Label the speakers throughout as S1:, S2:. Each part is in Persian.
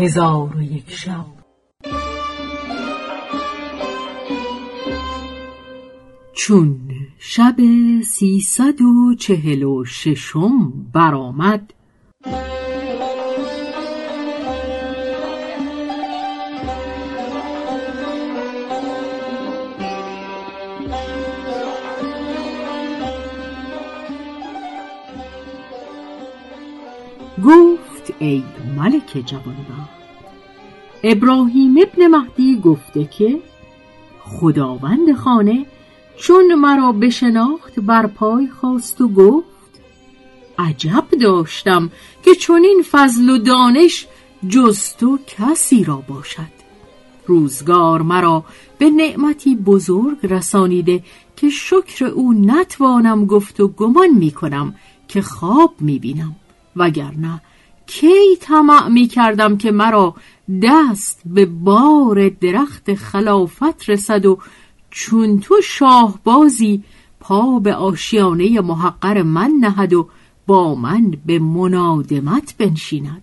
S1: هزار و یک شب. چون شب سیصد و چهل و ششم برآمد گفت ای ملک جوانبخت ابراهیم ابن مهدی گفته که خداوند خانه چون مرا بشناخت بر پای خواست و گفت عجب داشتم که چنین فضل و دانش جز تو کسی را باشد. روزگار مرا به نعمتی بزرگ رسانیده که شکر او نتوانم گفت و گمان می کنم که خواب می بینم وگرنه کی طمع می کردم که مرا دست به بار درخت خلافت رسد و چون تو شاهبازی پا به آشیانه محقر من نهد و با من به منادمت بنشیند.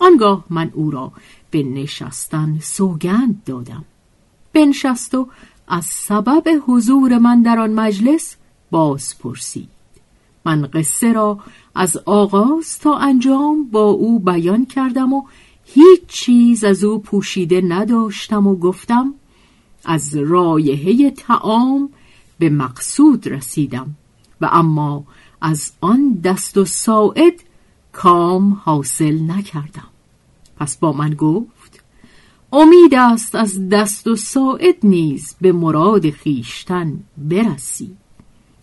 S1: آنگاه من او را به نشستن سوگند دادم. بنشست و از سبب حضور من در آن مجلس باز پرسید من قصه را از آغاز تا انجام با او بیان کردم و هیچ چیز از او پوشیده نداشتم و گفتم از رایحه تعام به مقصود رسیدم و اما از آن دست و ساعد کام حاصل نکردم. پس با من گفت امید است از دست و ساعد نیز به مراد خیشتن برسی.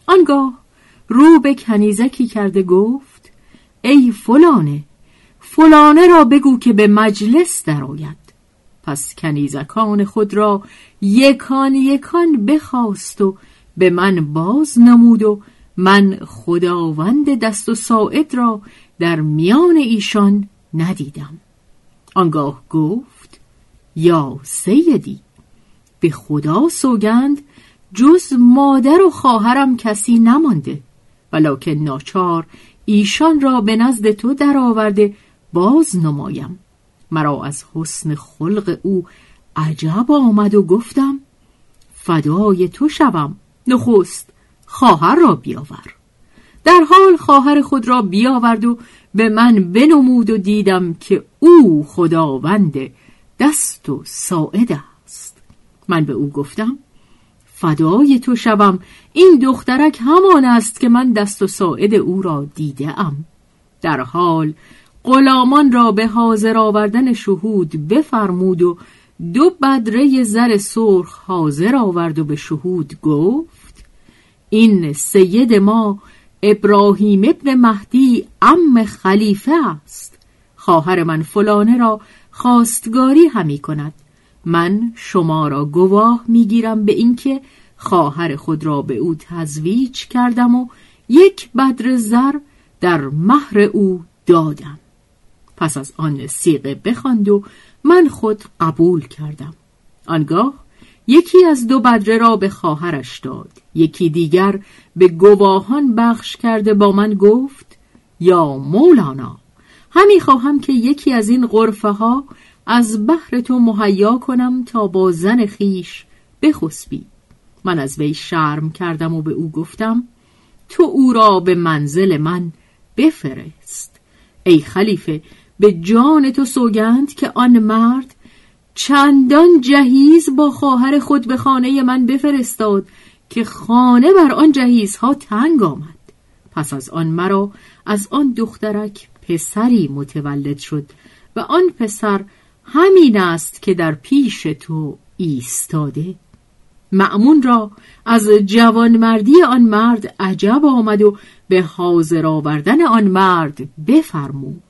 S1: آنگاه رو به کنیزکی کرده گفت ای فلانه فلانه را بگو که به مجلس درآید. پس کنیزکان خود را یکان یکان بخواست و به من باز نمود و من خداوند دست و ساعد را در میان ایشان ندیدم. آنگاه گفت یا سیدی به خدا سوگند جز مادر و خواهرم کسی نمانده. ولکن ناچار ایشان را به نزد تو درآورده باز نمایم. مرا از حسن خلق او عجب آمد و گفتم فدای تو شوم نخست خواهر را بیاور. در حال خواهر خود را بیاورد و به من بنمود و دیدم که او خداوند دست و ساعد است. من به او گفتم فدای تو شوم. این دخترک همان است که من دست و ساعد او را دیده ام. در حال غلامان را به حاضر آوردن شهود بفرمود و دو بدره زر سرخ حاضر آورد و به شهود گفت این سید ما ابراهیم ابن مهدی ام خلیفه است. خواهر من فلانه را خواستگاری همی کند. من شما را گواه می‌گیرم به اینکه خواهر خود را به او تزویج کردم و یک بدر زر در مهر او دادم. پس از آن سیغه بخواند و من خود قبول کردم. آنگاه یکی از دو بدره را به خواهرش داد. یکی دیگر به گواهان بخش کرده با من گفت یا مولانا همی خواهم که یکی از این غرفه ها از بحر تو مهیا کنم تا با زن خیش بخسبی. من از وی شرم کردم و به او گفتم تو او را به منزل من بفرست. ای خلیفه به جان تو سوگند که آن مرد چندان جهیز با خواهر خود به خانه من بفرستاد که خانه بر آن جهیزها تنگ آمد. پس از آن مرا از آن دخترک پسری متولد شد و آن پسر همین است که در پیش تو ایستاده. معمون را از جوانمردی آن مرد عجب آمد و به حاضر آوردن آن مرد بفرمود.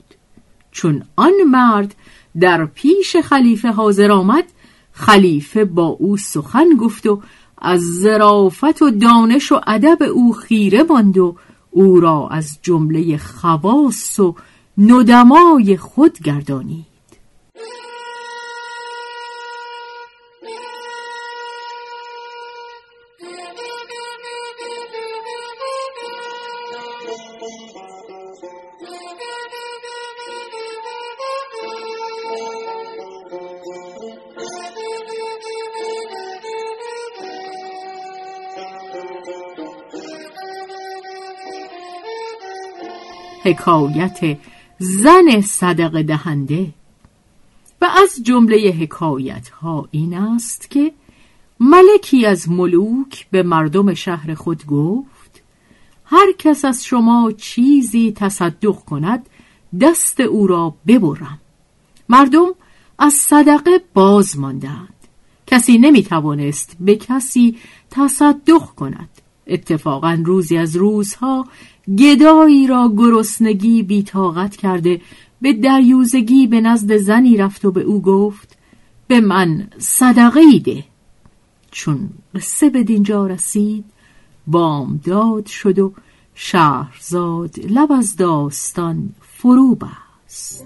S1: چون آن مرد در پیش خلیفه حاضر آمد خلیفه با او سخن گفت و از زرافت و دانش و ادب او خیره باند و او را از جمله خواص و ندمای خود گردانید. حکایت زن صدق دهنده. و از جمله حکایت ها این است که ملکی از ملوک به مردم شهر خود گفت هر کس از شما چیزی تصدق کند دست او را ببرم. مردم از صدقه باز ماندند. کسی نمی توانست به کسی تصدق کند. اتفاقا روزی از روزها گدایی را گرسنگی بیتاقت کرده به دریوزگی به نزد زنی رفت و به او گفت به من صدقه ایده چون قصه به دینجا رسید بامداد شد و شهرزاد لب از داستان فرو بست.